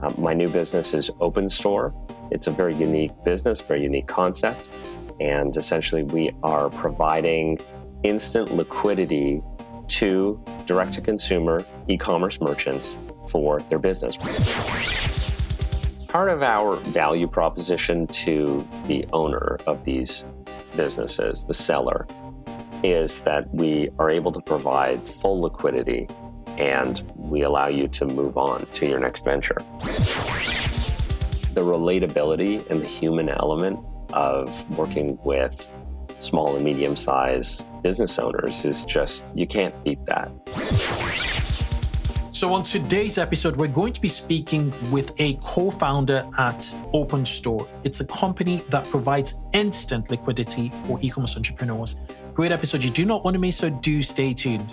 Um, my new business is Open Store. It's a very unique business, very unique concept. And essentially, we are providing instant liquidity to direct to consumer e commerce merchants for their business. Part of our value proposition to the owner of these businesses, the seller, is that we are able to provide full liquidity and we allow you to move on to your next venture. The relatability and the human element of working with small and medium sized business owners is just, you can't beat that. So, on today's episode, we're going to be speaking with a co founder at Open Store. It's a company that provides instant liquidity for e commerce entrepreneurs. Great episode. You do not want to miss, so do stay tuned.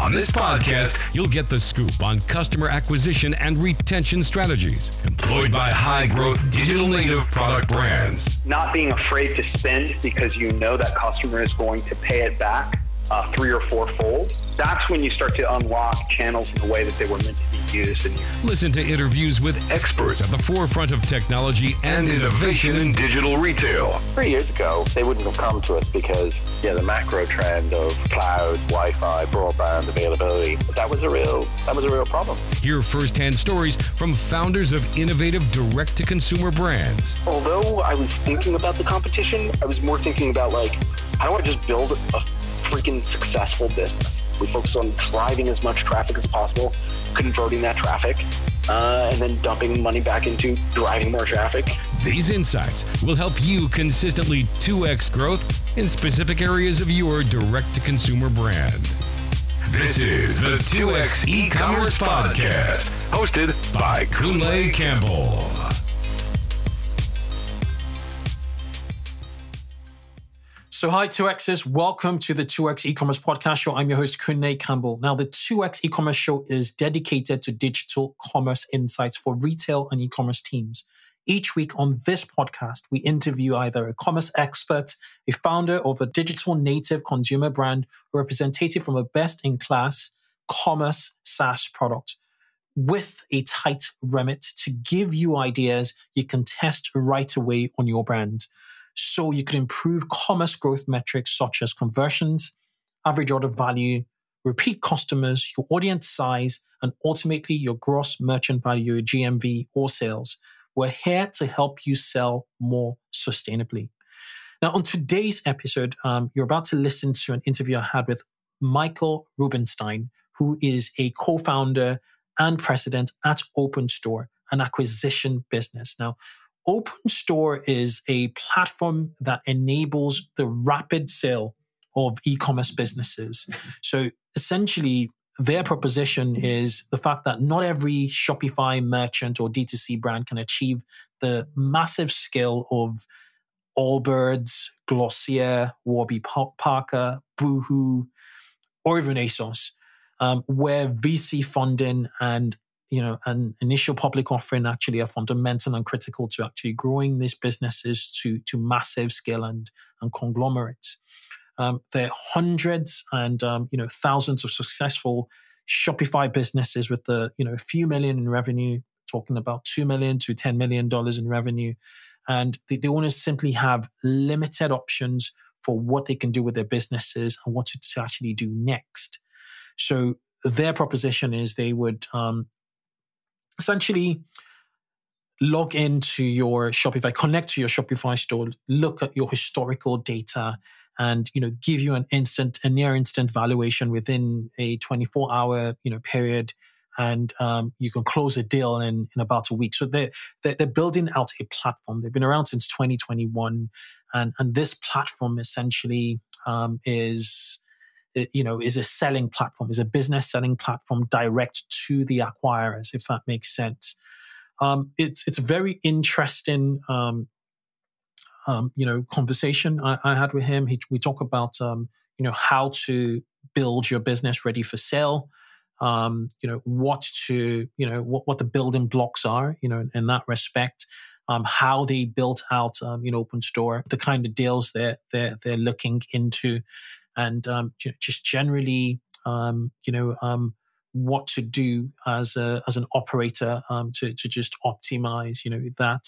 On this podcast, you'll get the scoop on customer acquisition and retention strategies employed by high growth digital native product brands. Not being afraid to spend because you know that customer is going to pay it back uh, three or four fold. That's when you start to unlock channels in the way that they were meant to used. And Listen to interviews with experts at the forefront of technology and innovation in digital retail. Three years ago, they wouldn't have come to us because yeah, the macro trend of cloud, Wi-Fi, broadband availability that was a real that was a real problem. Hear firsthand stories from founders of innovative direct-to-consumer brands. Although I was thinking about the competition, I was more thinking about like how do I just build a freaking successful business. We focus on driving as much traffic as possible, converting that traffic, uh, and then dumping money back into driving more traffic. These insights will help you consistently 2x growth in specific areas of your direct to consumer brand. This is the 2x e commerce podcast, hosted by Kunle Campbell. So, hi, 2Xers. Welcome to the 2X e-commerce podcast show. I'm your host, Kunle Campbell. Now, the 2X e-commerce show is dedicated to digital commerce insights for retail and e-commerce teams. Each week on this podcast, we interview either a commerce expert, a founder of a digital native consumer brand, or representative from a best-in-class commerce SaaS product with a tight remit to give you ideas you can test right away on your brand so you could improve commerce growth metrics such as conversions, average order value, repeat customers, your audience size, and ultimately your gross merchant value, your GMV or sales. We're here to help you sell more sustainably. Now, on today's episode, um, you're about to listen to an interview I had with Michael Rubenstein, who is a co founder and president at Open Store, an acquisition business. Now, Open Store is a platform that enables the rapid sale of e commerce businesses. So essentially, their proposition is the fact that not every Shopify merchant or D2C brand can achieve the massive scale of Allbirds, Glossier, Warby Parker, Boohoo, or even ASOS, um, where VC funding and you know, an initial public offering actually are fundamental and critical to actually growing these businesses to to massive scale and and conglomerates. Um, there are hundreds and um, you know thousands of successful Shopify businesses with the you know a few million in revenue, talking about two million to ten million dollars in revenue, and the, the owners simply have limited options for what they can do with their businesses and what to, to actually do next. So their proposition is they would um, essentially log into your Shopify, connect to your Shopify store, look at your historical data, and you know give you an instant, a near instant valuation within a 24 hour you know period, and um, you can close a deal in in about a week. So they're, they're they're building out a platform. They've been around since 2021, and and this platform essentially um, is you know, is a selling platform, is a business selling platform direct to the acquirers, if that makes sense. Um, it's it's a very interesting um, um, you know conversation I, I, had with him. He, we talk about um, you know how to build your business ready for sale. Um, you know what to you know what, what the building blocks are you know in, in that respect um, how they built out um, you know open store the kind of deals they're they're, they're looking into and um, just generally um, you know um, what to do as a as an operator um, to to just optimize you know that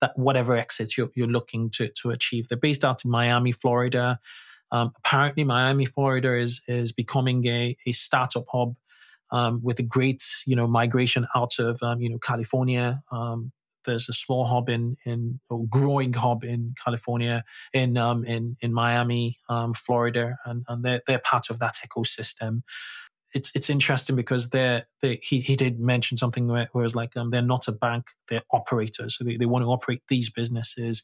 that whatever exits you're, you're looking to to achieve they're based out in Miami Florida um, apparently, Miami, Florida is is becoming a, a startup hub um, with a great you know migration out of um, you know California. There's a small hub in in or growing hub in California, in um, in in Miami, um, Florida, and, and they're they're part of that ecosystem it's it's interesting because they're they, he he did mention something where, where it's like um, they're not a bank, they're operators, so they, they want to operate these businesses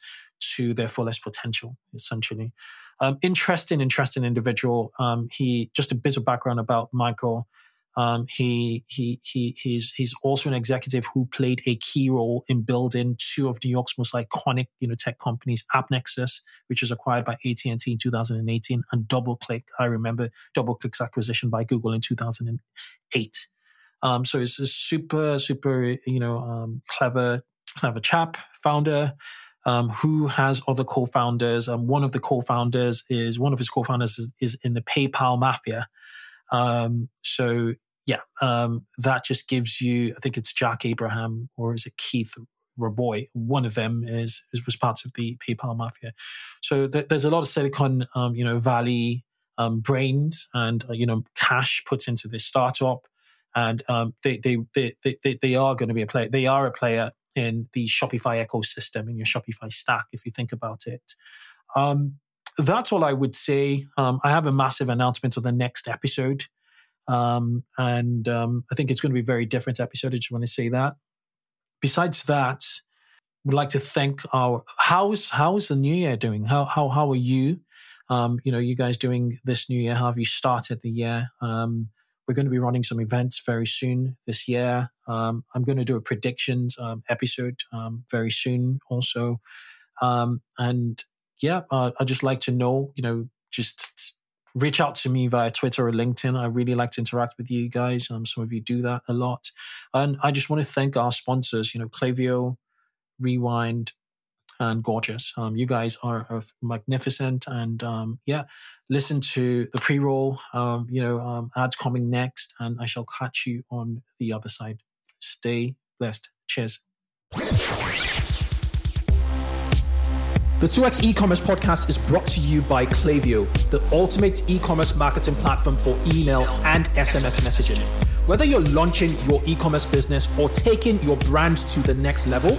to their fullest potential, essentially. Um, interesting, interesting individual. Um, he just a bit of background about Michael. Um, he he he he's he's also an executive who played a key role in building two of New York's most iconic you know tech companies, AppNexus, which was acquired by AT and T in 2018, and DoubleClick. I remember DoubleClick's acquisition by Google in 2008. Um, so he's a super super you know um, clever clever chap, founder. Um, who has other co-founders? Um, one of the co-founders is one of his co-founders is, is in the PayPal mafia. Um, so yeah, um, that just gives you. I think it's Jack Abraham or is it Keith Rabois? One of them is, is was part of the PayPal mafia. So th- there's a lot of Silicon, um, you know, Valley um, brains and uh, you know cash put into this startup, and um, they, they, they they they are going to be a player. They are a player in the Shopify ecosystem in your Shopify stack. If you think about it. Um, that's all I would say. Um, I have a massive announcement on the next episode. Um, and um, I think it's going to be a very different episode. I just want to say that. Besides that, we'd like to thank our how's how's the new year doing? How how how are you? Um, you know, you guys doing this new year? How have you started the year? Um, we're going to be running some events very soon this year. Um, I'm going to do a predictions um, episode um, very soon also. Um, and yeah, uh, I just like to know, you know, just reach out to me via Twitter or LinkedIn. I really like to interact with you guys. Um, some of you do that a lot. And I just want to thank our sponsors, you know, Klaviyo, Rewind, and Gorgias. Um, you guys are, are magnificent. And um, yeah, listen to the pre roll, um, you know, um, ads coming next. And I shall catch you on the other side. Stay blessed. Cheers. The 2x e-commerce podcast is brought to you by Klaviyo, the ultimate e-commerce marketing platform for email and SMS messaging. Whether you're launching your e-commerce business or taking your brand to the next level,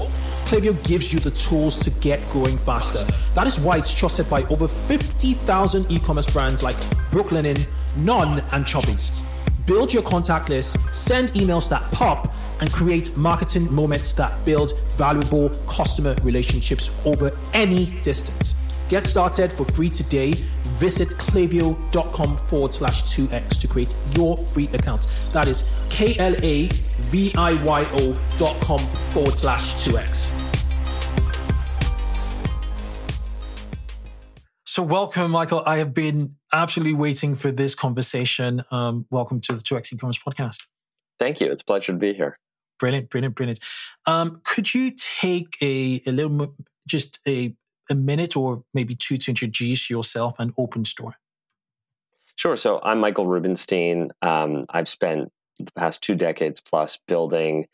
Klaviyo gives you the tools to get growing faster. That is why it's trusted by over 50,000 e-commerce brands like Brooklinen, None, and Chubbies. Build your contact list, send emails that pop, and create marketing moments that build valuable customer relationships over any distance. Get started for free today. Visit klaviyo.com forward slash 2x to create your free account. That is K L A V I Y O dot com forward slash 2x. So, welcome, Michael. I have been absolutely waiting for this conversation. Um, welcome to the 2x e-commerce podcast. Thank you. It's a pleasure to be here. Brilliant, brilliant, brilliant. Um, could you take a, a little, just a, a minute or maybe two to introduce yourself and Open Store? Sure. So I'm Michael Rubenstein. Um, I've spent the past two decades plus building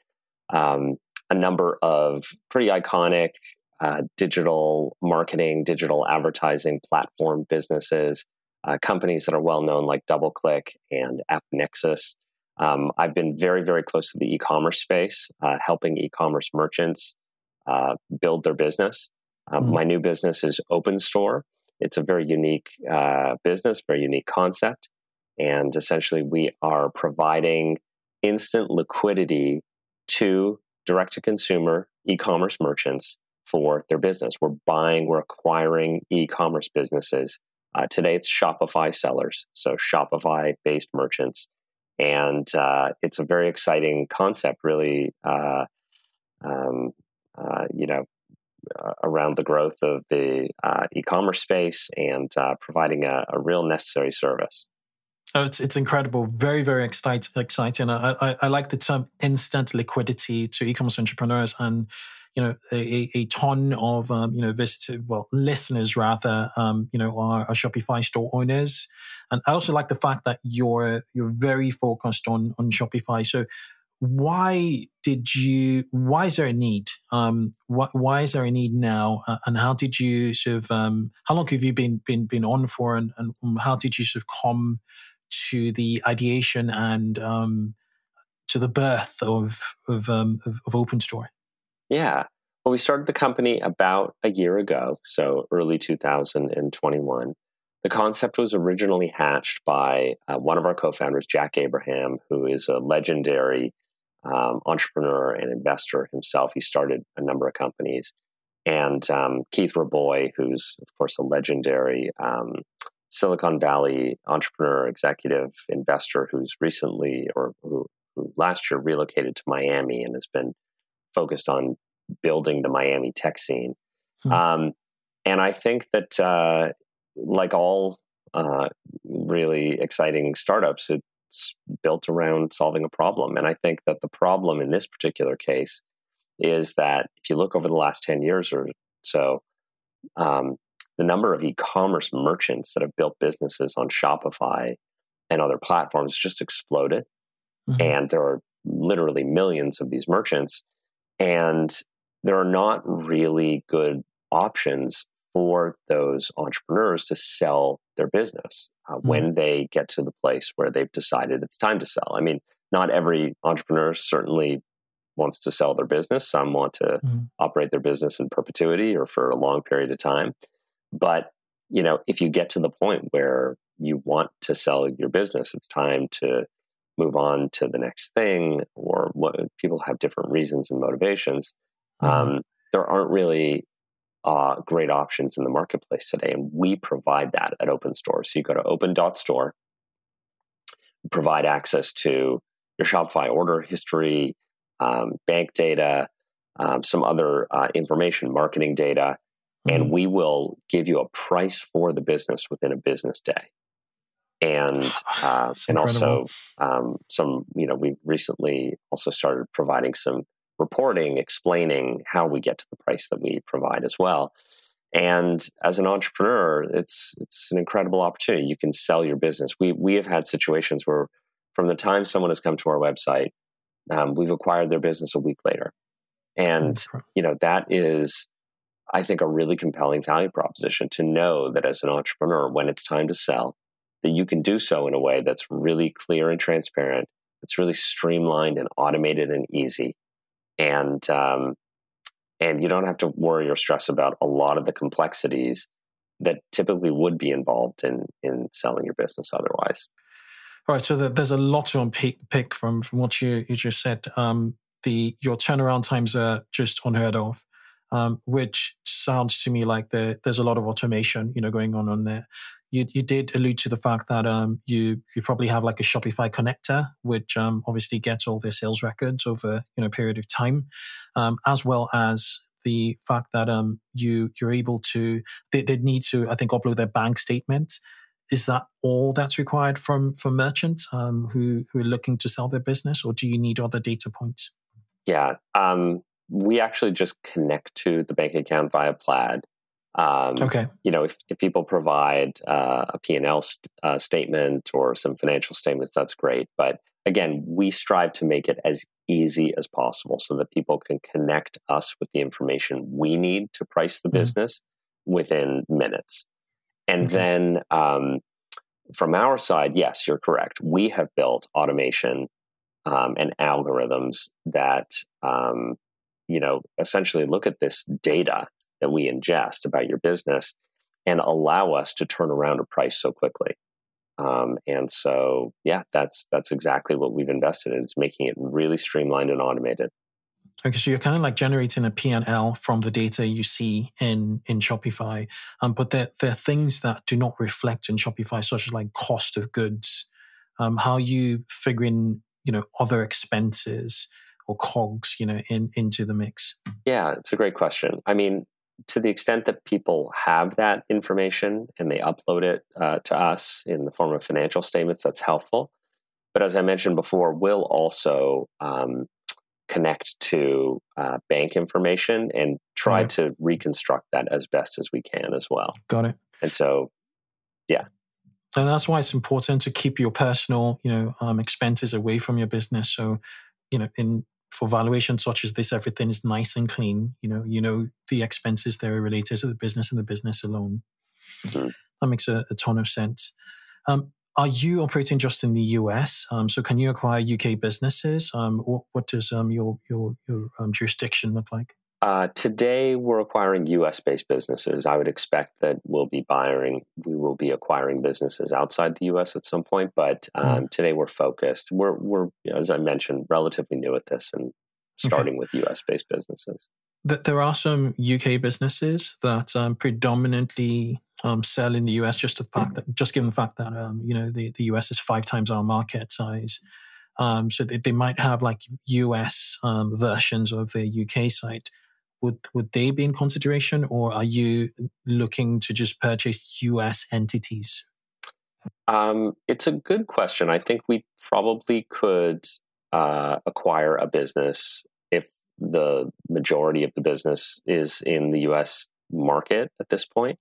um, a number of pretty iconic uh, digital marketing, digital advertising platform businesses, uh, companies that are well known like DoubleClick and AppNexus. Um, I've been very, very close to the e commerce space, uh, helping e commerce merchants uh, build their business. Um, mm-hmm. My new business is Open Store. It's a very unique uh, business, very unique concept. And essentially, we are providing instant liquidity to direct to consumer e commerce merchants for their business. We're buying, we're acquiring e commerce businesses. Uh, today, it's Shopify sellers, so Shopify based merchants and uh, it's a very exciting concept. Really, uh, um, uh, you know, around the growth of the e-commerce space and providing a, a, real necessary service. Oh, it's it's incredible, very very excite, exciting. I, I, I like the term instant liquidity to e-commerce entrepreneurs, and you know a, a ton of um, you know visitors, well listeners rather, um, you know are, are Shopify store owners, and I also like the fact that you're you're very focused on on Shopify. So why did you why is there a need um why, why is there a need now? Uh, and how did you sort of um how long have you been been been on for? And, and how did you sort of come to the ideation and um to the birth of of um of, of open store yeah well we started the company about a year ago so early 2021 the concept was originally hatched by uh, one of our co-founders jack abraham who is a legendary um, entrepreneur and investor himself. He started a number of companies. And um, Keith Rabois, who's, of course, a legendary um, Silicon Valley entrepreneur, executive investor who's recently or who, who, last year relocated to Miami and has been focused on building the Miami tech scene. Hmm. Um, and I think that, uh, like all uh, really exciting startups, it's built around solving a problem. And I think that the problem in this particular case is that if you look over the last 10 years or so, um, the number of e commerce merchants that have built businesses on Shopify and other platforms just exploded. Mm-hmm. And there are literally millions of these merchants. And there are not really good options for those entrepreneurs to sell their business uh, mm-hmm. when they get to the place where they've decided it's time to sell. I mean, not every entrepreneur certainly wants to sell their business. Some want to mm-hmm. operate their business in perpetuity or for a long period of time. But, you know, if you get to the point where you want to sell your business, it's time to move on to the next thing or what people have different reasons and motivations. Mm-hmm. Um, there aren't really uh, great options in the marketplace today. And we provide that at Open Store. So you go to open.store, provide access to your Shopify order history, um, bank data, um, some other uh, information, marketing data, mm-hmm. and we will give you a price for the business within a business day. And uh, and also um, some, you know, we recently also started providing some reporting explaining how we get to the price that we provide as well. And as an entrepreneur, it's it's an incredible opportunity. You can sell your business. We we have had situations where, from the time someone has come to our website, um, we've acquired their business a week later, and you know that is, I think, a really compelling value proposition to know that as an entrepreneur, when it's time to sell, that you can do so in a way that's really clear and transparent. that's really streamlined and automated and easy, and um, and you don't have to worry or stress about a lot of the complexities that typically would be involved in in selling your business otherwise. All right, so there's a lot to unpick from from what you you just said. Um, the your turnaround times are just unheard of, um, which sounds to me like the, there's a lot of automation, you know, going on on there you, you did allude to the fact that um, you you probably have like a Shopify connector, which um, obviously gets all their sales records over you know a period of time, um, as well as the fact that um, you you're able to they, they need to I think upload their bank statement. Is that all that's required from from merchants um, who who are looking to sell their business, or do you need other data points? Yeah, um, we actually just connect to the bank account via Plaid. Um, okay. You know, if, if people provide uh, a P&L st- uh, statement or some financial statements, that's great. But again, we strive to make it as easy as possible so that people can connect us with the information we need to price the mm-hmm. business within minutes. And okay. then um, from our side, yes, you're correct. We have built automation um, and algorithms that, um, you know, essentially look at this data that we ingest about your business and allow us to turn around a price so quickly. Um, and so, yeah, that's that's exactly what we've invested in. It's making it really streamlined and automated. Okay, so you're kind of like generating a P&L from the data you see in in Shopify, um, but there there are things that do not reflect in Shopify, such as like cost of goods. Um, how you figuring you know other expenses or cogs you know in into the mix? Yeah, it's a great question. I mean, to the extent that people have that information and they upload it uh, to us in the form of financial statements, that's helpful. But as I mentioned before, we'll also um, connect to uh, bank information and try right. to reconstruct that as best as we can as well. Got it. And so, yeah. And that's why it's important to keep your personal, you know, um, expenses away from your business. So, you know, in for valuations such as this, everything is nice and clean. You know, you know the expenses that are related to the business and the business alone. Mm-hmm. That makes a, a, ton of sense. Um, are you operating just in the US? Um, so can you acquire UK businesses? Um, what, what, does um, your your, your um, jurisdiction look like? Uh, today, we're acquiring U.S.-based businesses. I would expect that we'll be buying, we will be acquiring businesses outside the U.S. at some point. But um, mm. today, we're focused. We're, we're, you know, as I mentioned, relatively new at this and starting okay. with U.S.-based businesses. There are some UK businesses that um, predominantly um, sell in the US. Just the fact that, just given the fact that um, you know the, the US is five times our market size, um, so they, they, might have like US um, versions of the UK site would would they be in consideration, or are you looking to just purchase U.S. entities? Um, it's a good question. I think we probably could uh, acquire a business if the majority of the business is in the U.S. market at this point.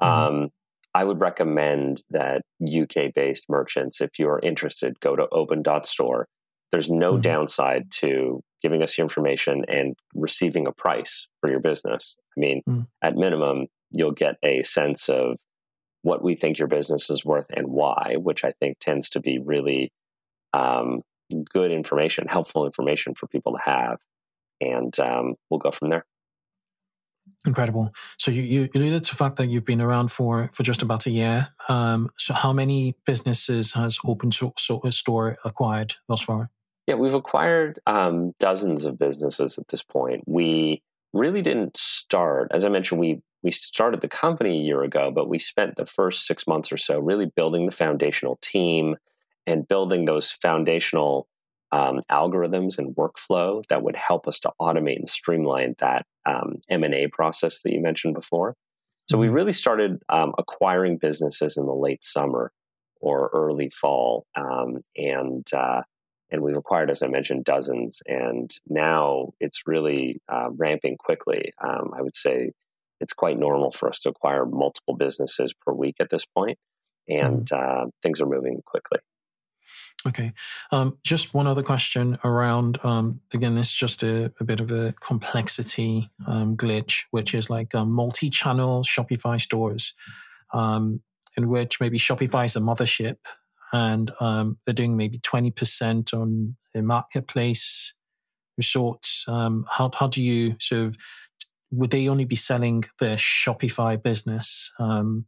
Mm-hmm. Um, I would recommend that UK based merchants, if you're interested, go to open.store. There's no mm-hmm. downside to giving us your information and receiving a price for your business. I mean, mm. at minimum, you'll get a sense of what we think your business is worth and why, which I think tends to be really um, good information, helpful information for people to have. And um, we'll go from there. Incredible. So you, you alluded to the fact that you've been around for, for just about a year. Um, so how many businesses has Open Source Store acquired thus far? Yeah, we've acquired um, dozens of businesses at this point. We really didn't start, as I mentioned, we we started the company a year ago, but we spent the first six months or so really building the foundational team and building those foundational um, algorithms and workflow that would help us to automate and streamline that um, M&A process that you mentioned before. So we mm-hmm. really started um, acquiring businesses in the late summer or early fall, um, and uh, and we've acquired, as I mentioned, dozens. And now it's really uh, ramping quickly. Um, I would say it's quite normal for us to acquire multiple businesses per week at this point, and mm. uh, things are moving quickly. Okay. Um, just one other question around, um, again, this is just a, a, bit of a complexity um, glitch, which is like um, multi channel Shopify stores, um, in which maybe Shopify is a mothership and um, they're doing maybe 20% on a marketplace resorts. Um, how, how do you sort of, would they only be selling their Shopify business? Um,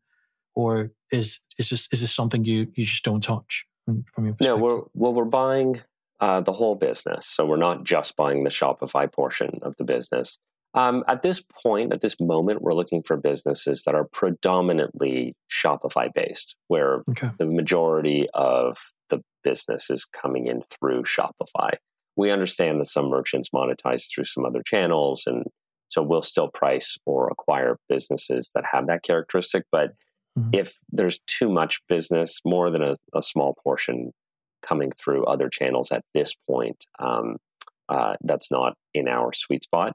or is, is this, is this something you, you just don't touch from your perspective? No, we're, well, we're buying uh, the whole business. So we're not just buying the Shopify portion of the business. Um, at this point, at this moment, we're looking for businesses that are predominantly Shopify based, where okay. the majority of the business is coming in through Shopify. We understand that some merchants monetize through some other channels, and so we'll still price or acquire businesses that have that characteristic. But mm-hmm. if there's too much business, more than a, a, small portion coming through other channels at this point, um, uh, that's not in our sweet spot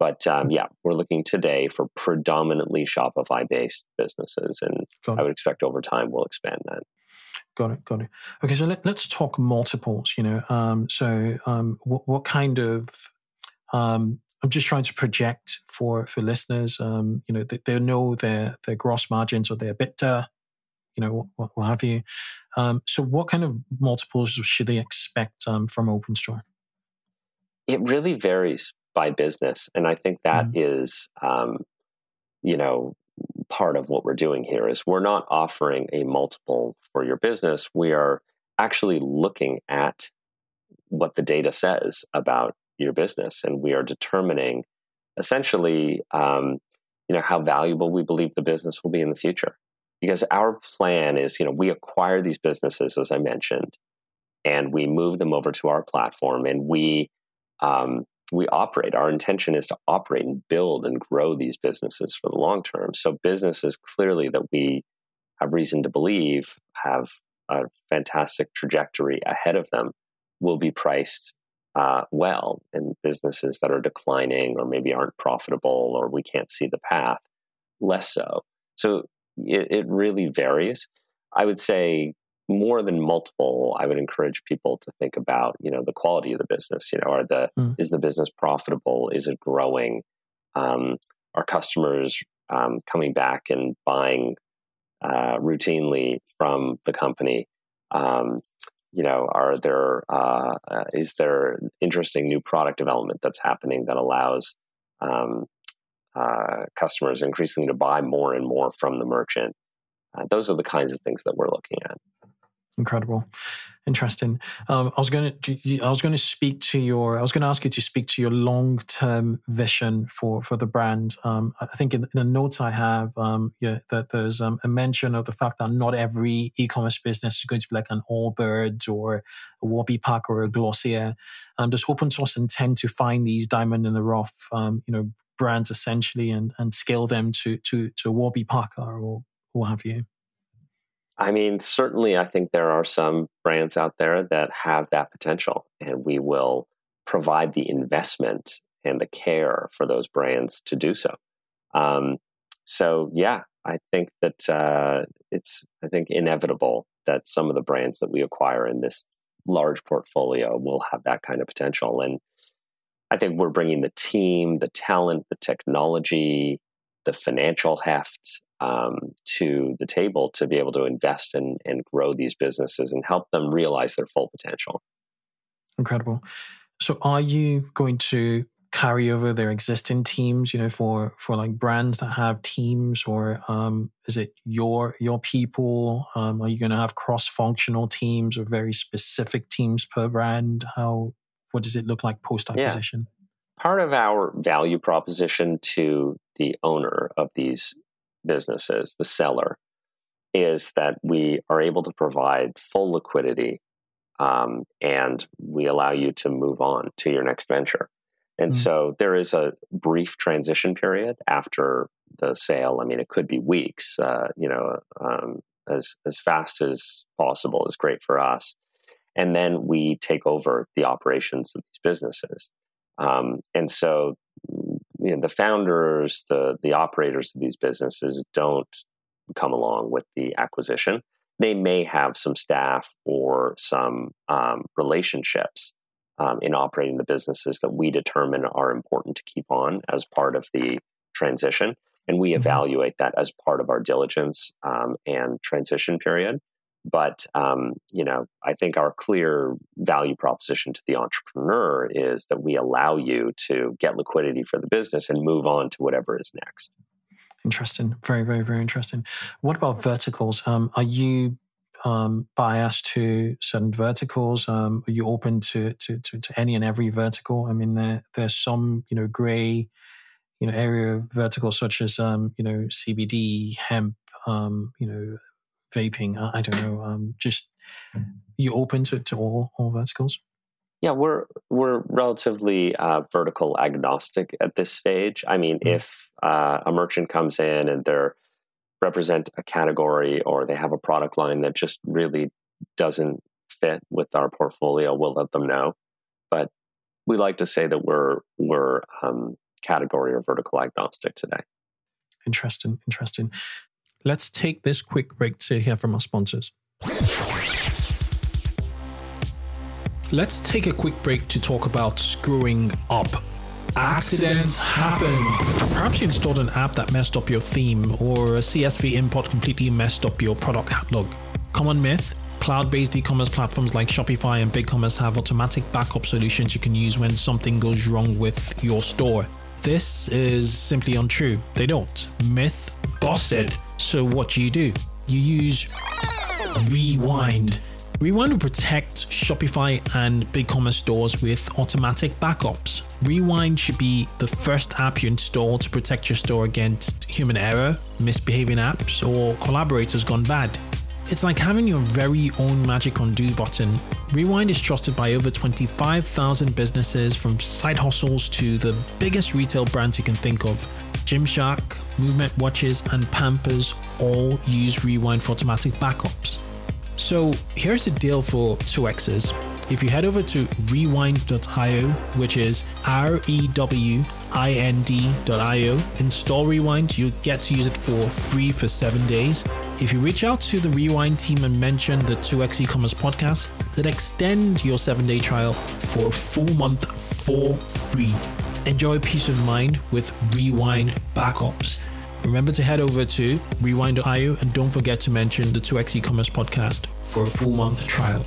but um, yeah, we're looking today for predominantly Shopify based businesses. And I would expect over time we'll expand that. Got it. Got it. Okay. So let, us talk multiples, you know. Um, so um, what, what, kind of, um, I'm just trying to project for, for listeners, um, you know, they, they know their, their gross margins or their EBITDA, you know, what, what have you. Um, so what kind of multiples should they expect from OpenStore? It really varies by business. And I think that mm-hmm. is, um, you know, part of what we're doing here is we're not offering a multiple for your business. We are actually looking at what the data says about your business, and we are determining essentially, um, you know, how valuable we believe the business will be in the future. Because our plan is, you know, we acquire these businesses, as I mentioned, and we move them over to our platform, and we um, we operate. Our intention is to operate and build and grow these businesses for the long term. So businesses clearly that we have reason to believe have a fantastic trajectory ahead of them will be priced uh, well, and businesses that are declining or maybe aren't profitable or we can't see the path, less so. So it, it really varies. I would say more than multiple, I would encourage people to think about, you know, the quality of the business. You know, are the mm. is the business profitable? Is it growing? Um, are customers um, coming back and buying uh, routinely from the company? Um, you know, are there uh, uh, is there interesting new product development that's happening that allows um, uh, customers increasingly to buy more and more from the merchant? Uh, those are the kinds of things that we're looking at incredible. Interesting. Um, i was going to i was going to speak to your i was going to ask you to speak to your long-term vision for for the brand. Um, i think in, in, the notes i have um, yeah, that there's um, a mention of the fact that not every e-commerce business is going to be like an allbirds or a warby parker or a glossier. Um, does open source intend to find these diamond in the rough um, you know brands essentially and and scale them to to to warby parker or what have you I mean, certainly, I think there are some brands out there that have that potential, and we will provide the investment and the care for those brands to do so. Um, so, yeah, I think that uh, it's, I think, inevitable that some of the brands that we acquire in this large portfolio will have that kind of potential. And I think we're bringing the team, the talent, the technology, the financial heft um, to the table to be able to invest and, and grow these businesses and help them realize their full potential. Incredible. So, are you going to carry over their existing teams? You know, for for like brands that have teams, or um, is it your your people? Um, are you going to have cross functional teams or very specific teams per brand? How what does it look like post acquisition? Yeah. Part of our value proposition to the owner of these businesses, the seller, is that we are able to provide full liquidity um, and we allow you to move on to your next venture. And mm-hmm. so there is a brief transition period after the sale. I mean, it could be weeks, uh, you know, um, as, as fast as possible is great for us. And then we take over the operations of these businesses. Um, and so you know, the founders, the the operators of these businesses don't come along with the acquisition. They may have some staff or some um, relationships um, in operating the businesses that we determine are important to keep on as part of the transition, and we mm-hmm. evaluate that as part of our diligence um, and transition period. But um, you know, I think our clear value proposition to the entrepreneur is that we allow you to get liquidity for the business and move on to whatever is next. Interesting, very, very, very interesting. What about verticals? Um, are you um, biased to certain verticals? Um, are you open to, to, to to any and every vertical? I mean, there there's some you know gray you know area of verticals such as um, you know CBD, hemp, um, you know vaping? I, I don't know. Um, just you open to, to all all verticals? Yeah, we're we're relatively uh, vertical agnostic at this stage. I mean, mm-hmm. if uh, a merchant comes in and they're represent a category or they have a product line that just really doesn't fit with our portfolio, we'll let them know. But we like to say that we're we're um, category or vertical agnostic today. Interesting, interesting. Let's take this quick break to hear from our sponsors. Let's take a quick break to talk about screwing up. Accidents happen. Perhaps you installed an app that messed up your theme, or a CSV import completely messed up your product catalog. Common myth Cloud based e commerce platforms like Shopify and BigCommerce have automatic backup solutions you can use when something goes wrong with your store. This is simply untrue. They don't. Myth busted. So what do you do? You use Rewind. Rewind will protect Shopify and BigCommerce stores with automatic backups. Rewind should be the first app you install to protect your store against human error, misbehaving apps, or collaborators gone bad. It's like having your very own magic undo button. Rewind is trusted by over 25,000 businesses from side hustles to the biggest retail brands you can think of. Gymshark, Movement Watches, and Pampers all use Rewind for automatic backups. So here's the deal for 2Xs. If you head over to rewind.io, which is R E W I N D.io, install Rewind, you'll get to use it for free for seven days. If you reach out to the Rewind team and mention the 2x e-commerce podcast, they'll extend your seven-day trial for a full month for free. Enjoy peace of mind with Rewind backups. Remember to head over to rewind.io and don't forget to mention the 2x e-commerce podcast for a full month trial.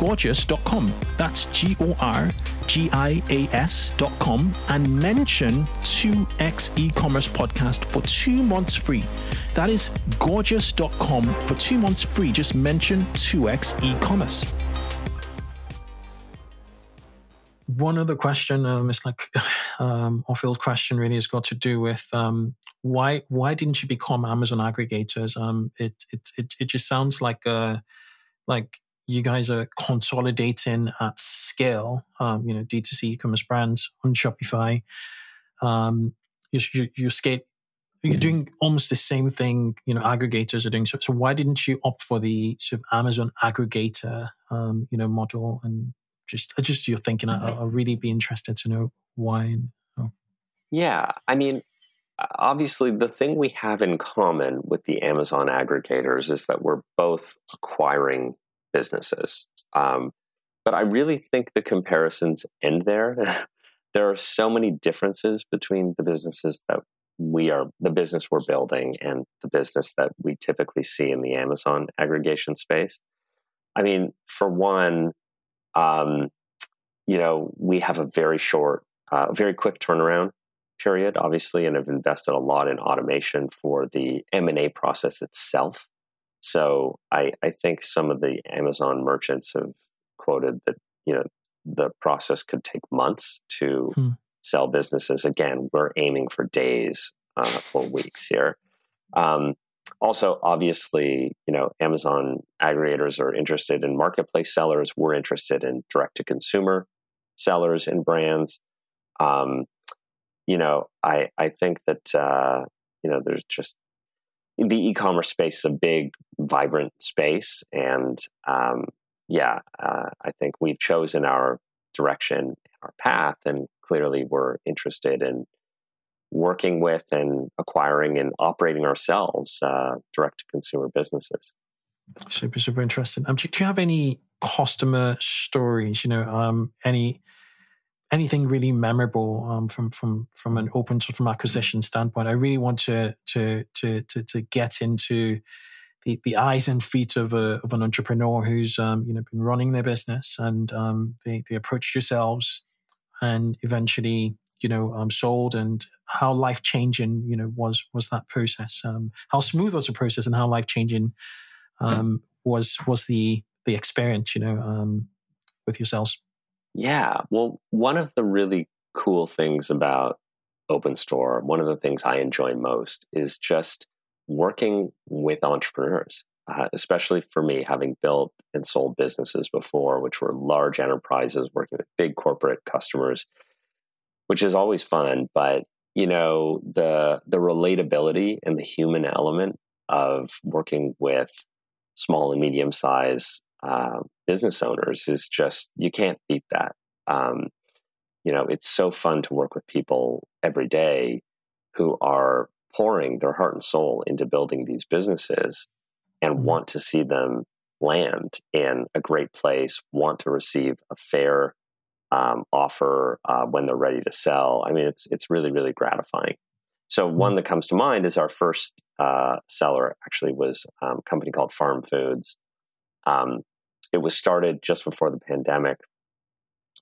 gorgias.com. That's G O R G I A S.com and mention 2x e-commerce podcast for two months free. That is gorgias.com for two months free. Just mention 2x e-commerce. One other question, um, it's like um, off-field question, really has got to do with um, why why didn't you become Amazon aggregators? Um, it, it it it just sounds like uh, like you guys are consolidating at scale, um, you know, D2C e-commerce brands on Shopify. Um, you're, you're, scale, you're doing almost the same thing, you know, aggregators are doing. So, so why didn't you opt for the sort of Amazon aggregator, um, you know, model? And just, just you're thinking, I, will really be interested to know why. oh. Yeah, I mean, obviously the thing we have in common with the Amazon aggregators is that we're both acquiring businesses. Um, but I really think the comparisons end there. there are so many differences between the businesses that we are, the business we're building, and the business that we typically see in the Amazon aggregation space. I mean, for one, um, you know, we have a very short, uh, very quick turnaround period, obviously, and have invested a lot in automation for the M and A process itself. So I, I think some of the Amazon merchants have quoted that you know the process could take months to hmm. sell businesses. Again, we're aiming for days uh, or weeks here. Um, also, obviously, you know, Amazon aggregators are interested in marketplace sellers. We're interested in direct to consumer sellers and brands. Um, you know, I I think that uh, you know there's just the e-commerce space is a big, vibrant space, and um, yeah, uh, I think we've chosen our direction, our path, and clearly we're interested in working with and acquiring and operating ourselves uh, direct to consumer businesses. Super, super interesting. Um, do, do, you have any customer stories? You know, um, any anything really memorable um, from from from an open from acquisition standpoint. I really want to to to to, to get into the, the eyes and feet of a of an entrepreneur who's um, you know been running their business and um, they they approached yourselves and eventually you know um, sold and how life changing you know was was that process um, how smooth was the process and how life changing um, was was the the experience you know um, with yourselves yeah. Well, one of the really cool things about Open Store, one of the things I enjoy most is just working with entrepreneurs, uh, especially for me, having built and sold businesses before, which were large enterprises working with big corporate customers, which is always fun. But you know the the relatability and the human element of working with small and medium size uh, business owners is just you can't beat that. Um, you know, it's so fun to work with people every day who are pouring their heart and soul into building these businesses and mm-hmm. want to see them land in a great place, want to receive a fair um, offer uh, when they're ready to sell. I mean, it's it's really really gratifying. So mm-hmm. one that comes to mind is our first uh, seller. Actually, was um, a company called Farm Foods. Um, it was started just before the pandemic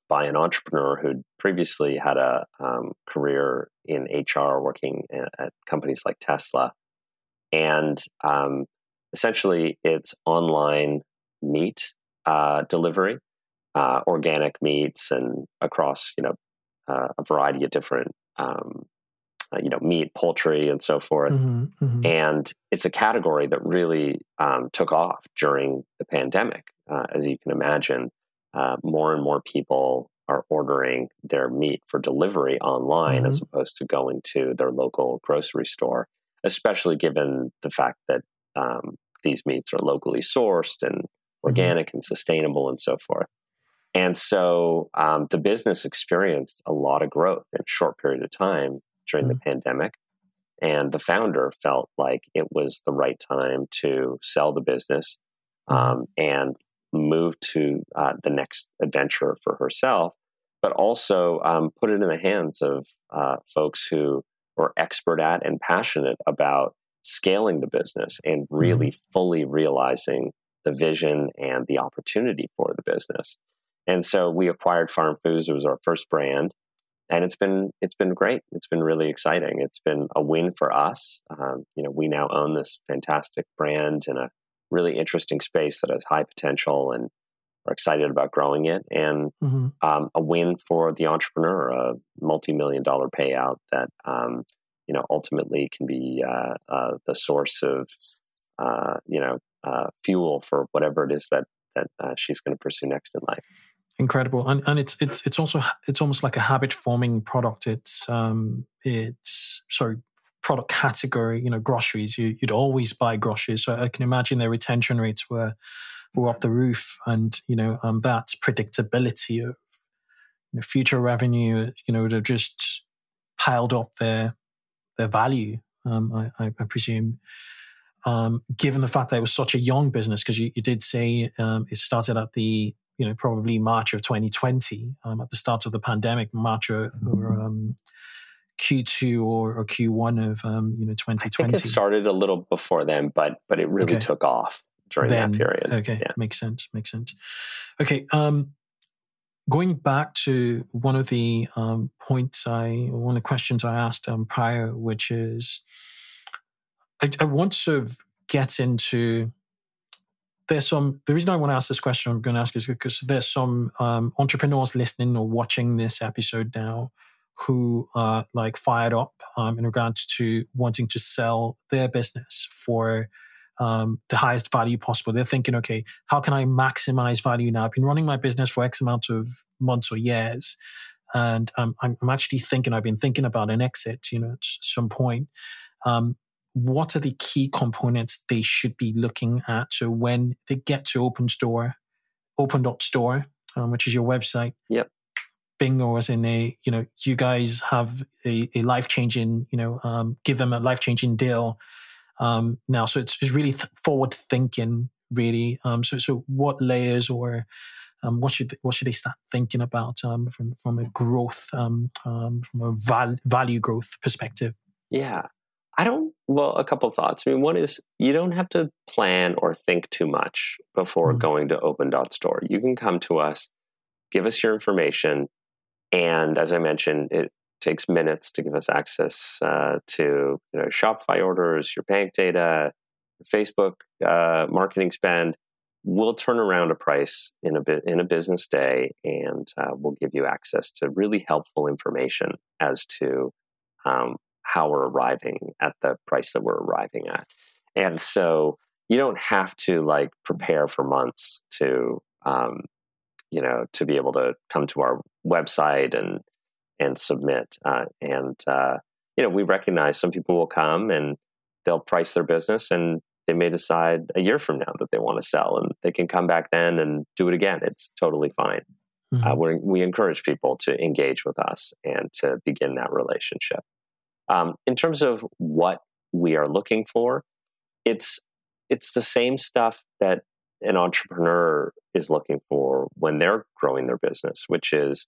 by an entrepreneur who'd previously had a um, career in HR, working at companies like Tesla, and um, essentially it's online meat uh, delivery, uh, organic meats, and across you know uh, a variety of different um, uh, you know meat, poultry, and so forth. Mm-hmm, mm-hmm. And it's a category that really um, took off during the pandemic, uh, as you can imagine. Uh, more and more people are ordering their meat for delivery online mm-hmm. as opposed to going to their local grocery store, especially given the fact that um, these meats are locally sourced and mm-hmm. organic and sustainable and so forth. And so um, the business experienced a lot of growth in a short period of time during mm-hmm. the pandemic. And the founder felt like it was the right time to sell the business mm-hmm. um, and move to uh, the next adventure for herself, but also um, put it in the hands of uh, folks who were expert at and passionate about scaling the business and really mm-hmm. fully realizing the vision and the opportunity for the business. And so we acquired Farm Foods. It was our first brand, and it's been it's been great. It's been really exciting. It's been a win for us. Um, you know, we now own this fantastic brand in a really interesting space that has high potential, and are excited about growing it. And mm-hmm. um, a win for the entrepreneur, a multi-million dollar payout that um, you know ultimately can be uh, uh, the source of uh, you know uh, fuel for whatever it is that that uh, she's going to pursue next in life. Incredible, and and it's it's it's also it's almost like a habit forming product. It's um it's sorry product category. You know, groceries. You, would always buy groceries. So I can imagine their retention rates were were up the roof, and you know um, that predictability of you know, future revenue. You know, would have just piled up their their value. Um, I, I, I, presume, um, given the fact that it was such a young business, because you, you, did say um, it started at the you know probably March of 2020, um, at the start of the pandemic, March or, or um, Q2 or, or, Q1 of um, you know 2020. I think it started a little before then, but but it really okay. took off during then, that period. Okay, yeah. makes sense. Makes sense. Okay, um, going back to one of the um, points I, one of the questions I asked um, prior, which is, I, I, want to sort of get into. There's some. The reason I want to ask this question, I'm going to ask is because there's some um, entrepreneurs listening or watching this episode now who are like fired up um, in regards to wanting to sell their business for um, the highest value possible. They're thinking, okay, how can I maximize value now? I've been running my business for X amount of months or years. And um, I'm, actually thinking, I've been thinking about an exit, you know, at some point. Um, what are the key components they should be looking at? So when they get to Open Store, open.store, um, which is your website. Yep. Bingo as in a, you know, you guys have a, a life changing, you know, um, give them a life changing deal um, now. So it's, it's really th- forward thinking, really. Um, so, so what layers or um, what should what should they start thinking about um, from from a growth um, um, from a val- value growth perspective? Yeah, I don't. Well, a couple thoughts. I mean, one is you don't have to plan or think too much before mm-hmm. going to Open Dot Store. You can come to us, give us your information, and as I mentioned, it takes minutes to give us access uh, to you know Shopify orders, your bank data, Facebook uh, marketing spend. We'll turn around a price in a bit in a business day, and uh, we'll give you access to really helpful information as to um, how we're arriving at the price that we're arriving at. And so you don't have to like prepare for months to um, you know to be able to come to our website and and submit. Uh, and uh, you know, we recognize some people will come and they'll price their business, and they may decide a year from now that they want to sell, and they can come back then and do it again. It's totally fine. mm-hmm. uh, we, we encourage people to engage with us and to begin that relationship. Um, in terms of what we are looking for, it's it's the same stuff that an entrepreneur is looking for when they're growing their business, which is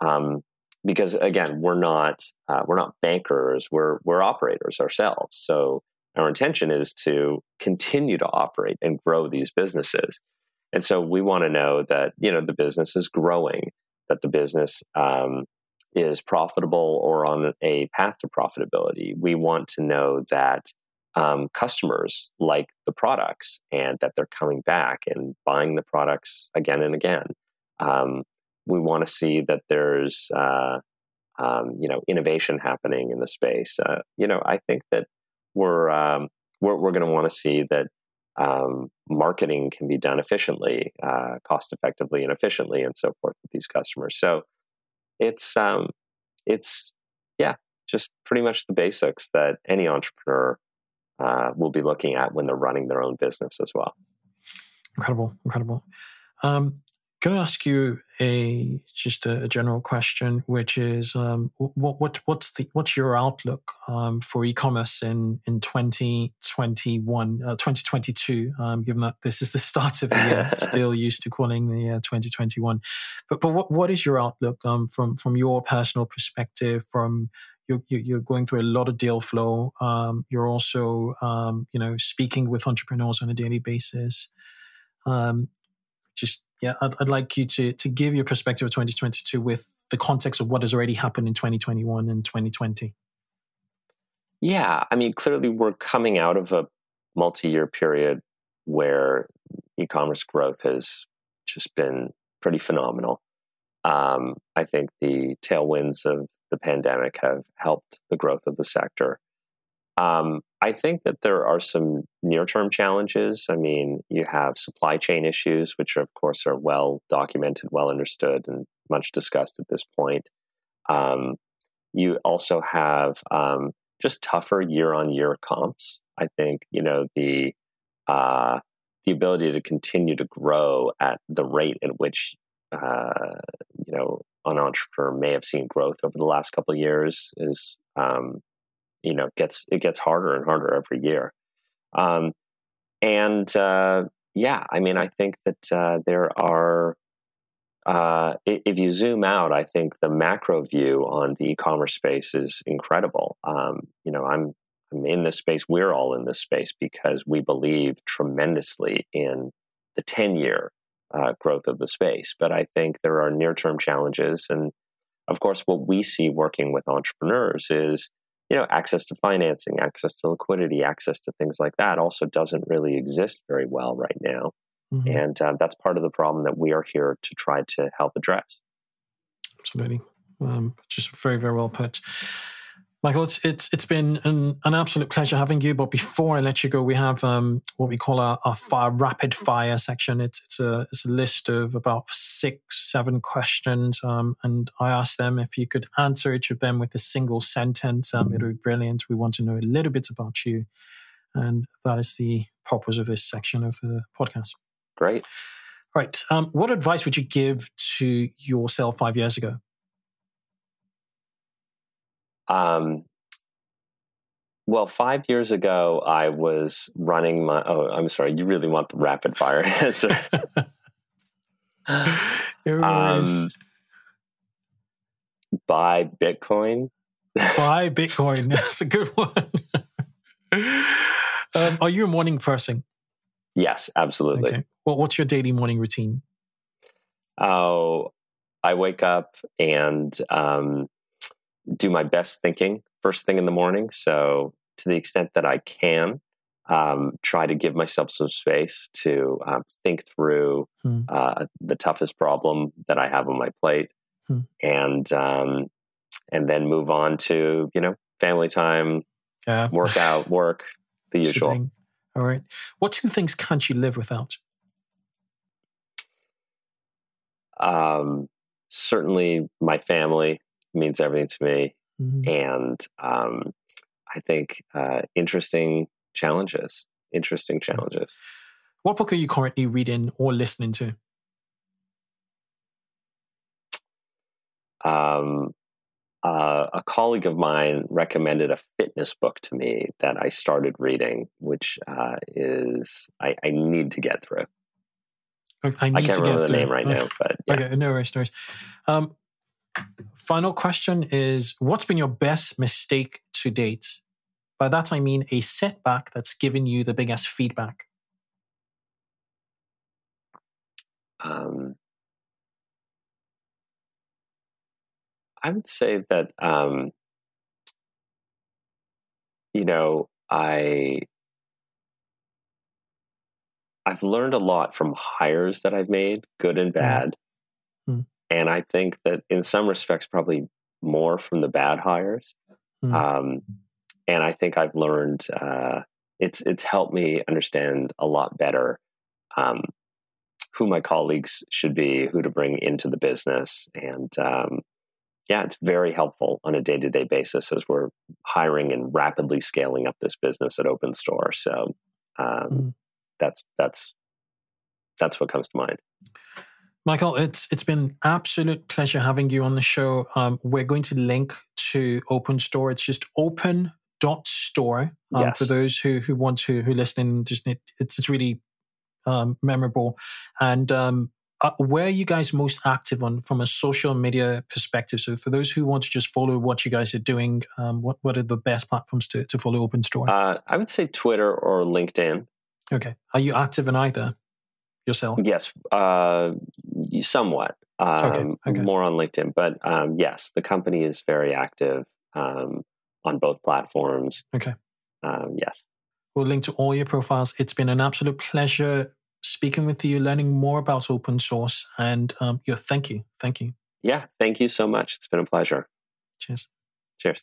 um, because again, we're not uh, we're not bankers, we're we're operators ourselves. So our intention is to continue to operate and grow these businesses. And so we want to know that you know the business is growing, that the business um, is profitable or on a path to profitability. We want to know that um, customers like the products and that they're coming back and buying the products again and again. Um, we want to see that there's uh, um, you know innovation happening in the space. Uh, you know, I think that we're um, we're, we're going to want to see that um, marketing can be done efficiently, uh, cost effectively, and efficiently, and so forth with these customers. So it's um, it's yeah, just pretty much the basics that any entrepreneur uh, will be looking at when they're running their own business as well. Incredible, incredible. Um, can I ask you a just a, a general question, which is um, what what what's the what's your outlook um, for e-commerce in in 2021 uh, 2022 um, given that this is the start of the year still used to calling the year 2021 but but what what is your outlook um, from from your personal perspective from you're, you're going through a lot of deal flow. Um, you're also, um, you know, speaking with entrepreneurs on a daily basis. Um, just yeah, I'd, I'd, like you to to give your perspective of 2022 with the context of what has already happened in 2021 and 2020. Yeah, I mean, clearly we're coming out of a multi-year period where e-commerce growth has just been pretty phenomenal. Um, I think the tailwinds of the pandemic have helped the growth of the sector. Um, I think that there are some near term challenges. I mean, you have supply chain issues, which, are, of course, are well documented, well understood, and much discussed at this point. Um, you also have um, just tougher year on year comps. I think, you know, the uh, the ability to continue to grow at the rate at which uh, you know an entrepreneur may have seen growth over the last couple of years is um, you know gets it gets harder and harder every year. Um, and uh, yeah i mean i think that uh, there are uh, if you zoom out i think the macro view on the e-commerce space is incredible. Um, you know i'm i'm in this space we're all in this space because we believe tremendously in the 10 year uh, growth of the space. But I think there are near term challenges. And of course, what we see working with entrepreneurs is you know access to financing access to liquidity access to things like that also doesn't really exist very well right now mm-hmm. and uh, that's part of the problem that we are here to try to help address absolutely um, just very very well put Michael, it's it's it's been an, an absolute pleasure having you. But before I let you go, we have um, what we call our, our fire, rapid fire section. It's it's a it's a list of about six seven questions, um, and I ask them if you could answer each of them with a single sentence. Um, it would be brilliant. We want to know a little bit about you, and that is the purpose of this section of the podcast. Great. Right. Um, what advice would you give to yourself five years ago? Um, well, five years ago, I was running my. Oh, I'm sorry. You really want the rapid fire answer? um, buy Bitcoin. buy Bitcoin. That's a good one. um, are you a morning person? Yes, absolutely. Okay. Well, what's your daily morning routine? Oh, I wake up and um, do my best thinking first thing in the morning. So, to the extent that I can, um, try to give myself some space to um, think through hmm. uh, the toughest problem that I have on my plate, hmm. and um, and then move on to you know family time, yeah. workout, work, the usual. All right. What two things can't you live without? Um, certainly, my family means everything to me. Mm-hmm. And um, I think uh, interesting challenges, interesting challenges. What book are you currently reading or listening to? um, uh, a colleague of mine recommended a fitness book to me that I started reading, which uh, is I, I, need to get through. I, I can't remember the name right now, but yeah. okay, no worries, no worries. Um, final question is: What's been your best mistake to date? By that I mean a setback that's given you the biggest feedback. Um, I would say that um, you know I I've learned a lot from hires that I've made, good and bad, mm. And I think that in some respects probably more from the bad hires. Mm. Um, and I think I've learned uh, it's it's helped me understand a lot better um, who my colleagues should be, who to bring into the business, and um, yeah, it's very helpful on a day to day basis as we're hiring and rapidly scaling up this business at Open Store. So um, mm. that's that's that's what comes to mind. Michael, it's it's been absolute pleasure having you on the show. Um, we're going to link to Open Store. It's just open dot store um, yes. for those who who want to who listen. Just it's it's really um, memorable, and um, uh, where are you guys most active on from a social media perspective? So for those who want to just follow what you guys are doing, um, what what are the best platforms to to follow Open Store? Uh, I would say Twitter or LinkedIn. Okay, are you active in either yourself? Yes, uh, somewhat. Um, okay, okay. More on LinkedIn, but um, yes, the company is very active um, on both platforms. Okay. Um, yes. We'll link to all your profiles. It's been an absolute pleasure speaking with you, learning more about Open Store. And um, yeah, thank you. Thank you. Yeah, thank you so much. It's been a pleasure. Cheers. Cheers.